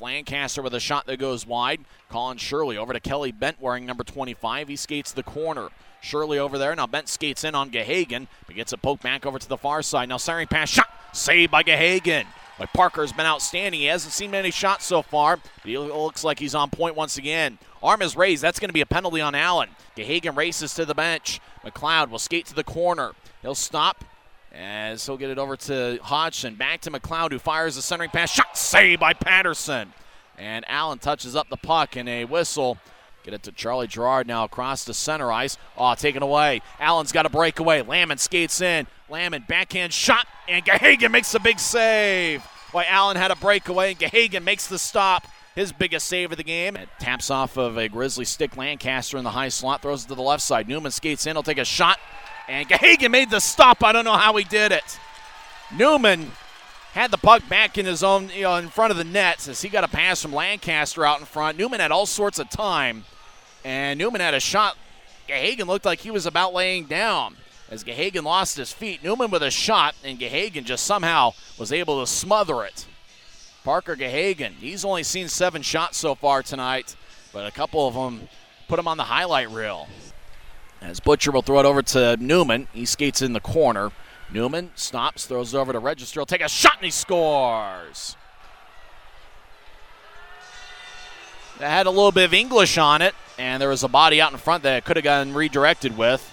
Lancaster with a shot that goes wide. Colin Shirley over to Kelly Bent wearing number 25. He skates the corner. Shirley over there. Now Bent skates in on Gahagan, but gets a poke back over to the far side. Now centering pass shot. Saved by Gahagan. But Parker's been outstanding. He hasn't seen many shots so far. He looks like he's on point once again. Arm is raised. That's going to be a penalty on Allen. Gahagan races to the bench. McLeod will skate to the corner. He'll stop as he'll get it over to Hodgson. Back to McLeod, who fires a centering pass. Shot saved by Patterson. And Allen touches up the puck and a whistle. Get it to Charlie Gerard now across the center ice. Oh, taken away. Allen's got a breakaway. Lamon skates in. Lamon backhand shot, and Gahagan makes a big save. Why Allen had a breakaway, and Gahagan makes the stop. His biggest save of the game. It taps off of a Grizzly stick. Lancaster in the high slot throws it to the left side. Newman skates in. He'll take a shot. And Gahagan made the stop. I don't know how he did it. Newman had the puck back in his own, you know, in front of the net as he got a pass from Lancaster out in front. Newman had all sorts of time, and Newman had a shot. Gahagan looked like he was about laying down as Gahagan lost his feet. Newman with a shot, and Gahagan just somehow was able to smother it. Parker Gahagan, he's only seen seven shots so far tonight, but a couple of them put him on the highlight reel. As Butcher will throw it over to Newman. He skates in the corner. Newman stops, throws it over to Register. He'll take a shot and he scores. That had a little bit of English on it, and there was a body out in front that could have gotten redirected with.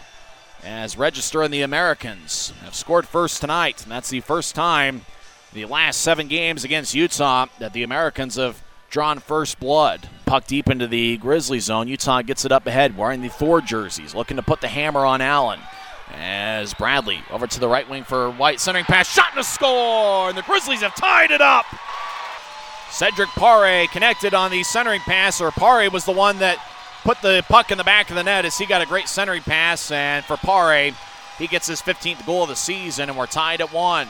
As Register and the Americans have scored first tonight, and that's the first time the last seven games against Utah that the Americans have drawn first blood. Puck deep into the Grizzly zone. Utah gets it up ahead, wearing the Thor jerseys, looking to put the hammer on Allen. As Bradley over to the right wing for White, centering pass, shot and a score, and the Grizzlies have tied it up. Cedric Pare connected on the centering pass, or Pare was the one that put the puck in the back of the net as he got a great centering pass, and for Pare, he gets his 15th goal of the season, and we're tied at one.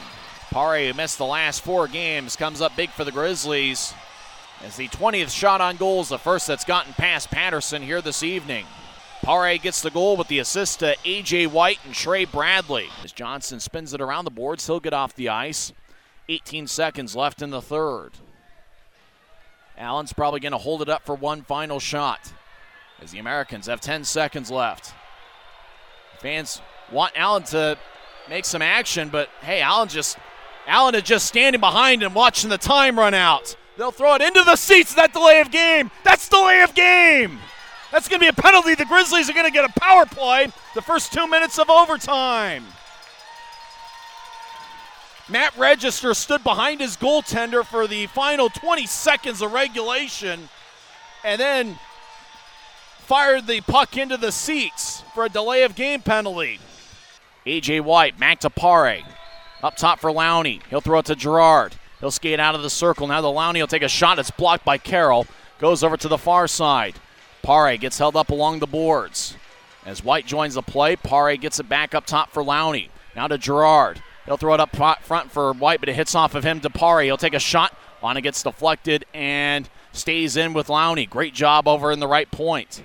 Pare, who missed the last four games, comes up big for the Grizzlies. As the 20th shot on goal is the first that's gotten past Patterson here this evening. Pare gets the goal with the assist to A.J. White and Trey Bradley. As Johnson spins it around the boards, he'll get off the ice. 18 seconds left in the third. Allen's probably going to hold it up for one final shot as the Americans have 10 seconds left. Fans want Allen to make some action, but hey, Allen just Allen is just standing behind him watching the time run out. They'll throw it into the seats. That delay of game. That's delay of game. That's going to be a penalty. The Grizzlies are going to get a power play the first two minutes of overtime. Matt Register stood behind his goaltender for the final 20 seconds of regulation and then fired the puck into the seats for a delay of game penalty. AJ White back to Pare. Up top for Lowney. He'll throw it to Gerard. He'll skate out of the circle. Now the Lowney will take a shot. It's blocked by Carroll. Goes over to the far side. Pare gets held up along the boards. As White joins the play, Pare gets it back up top for Lowney. Now to Gerard. He'll throw it up front for White, but it hits off of him to Pare. He'll take a shot. On it gets deflected and stays in with Lowney. Great job over in the right point.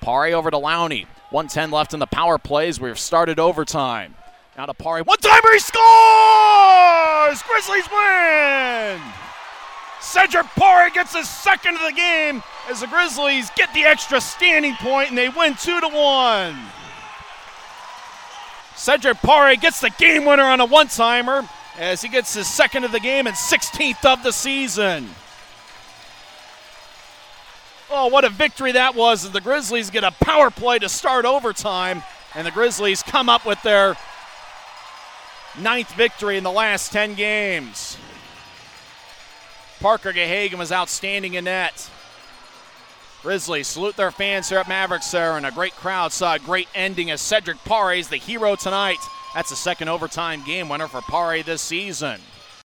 Pare over to Lowney. 110 left in the power plays. We've started overtime. Now to Pare. One timer, he scores! Grizzlies win! Cedric Pare gets his second of the game as the Grizzlies get the extra standing point and they win 2 to 1. Cedric Pare gets the game winner on a one timer as he gets his second of the game and 16th of the season. Oh, what a victory that was as the Grizzlies get a power play to start overtime, and the Grizzlies come up with their ninth victory in the last 10 games. Parker Gahagan was outstanding in net. Grizzlies salute their fans here at Maverik Center, and a great crowd saw a great ending as Cedric Pare is the hero tonight. That's the second overtime game winner for Pare this season.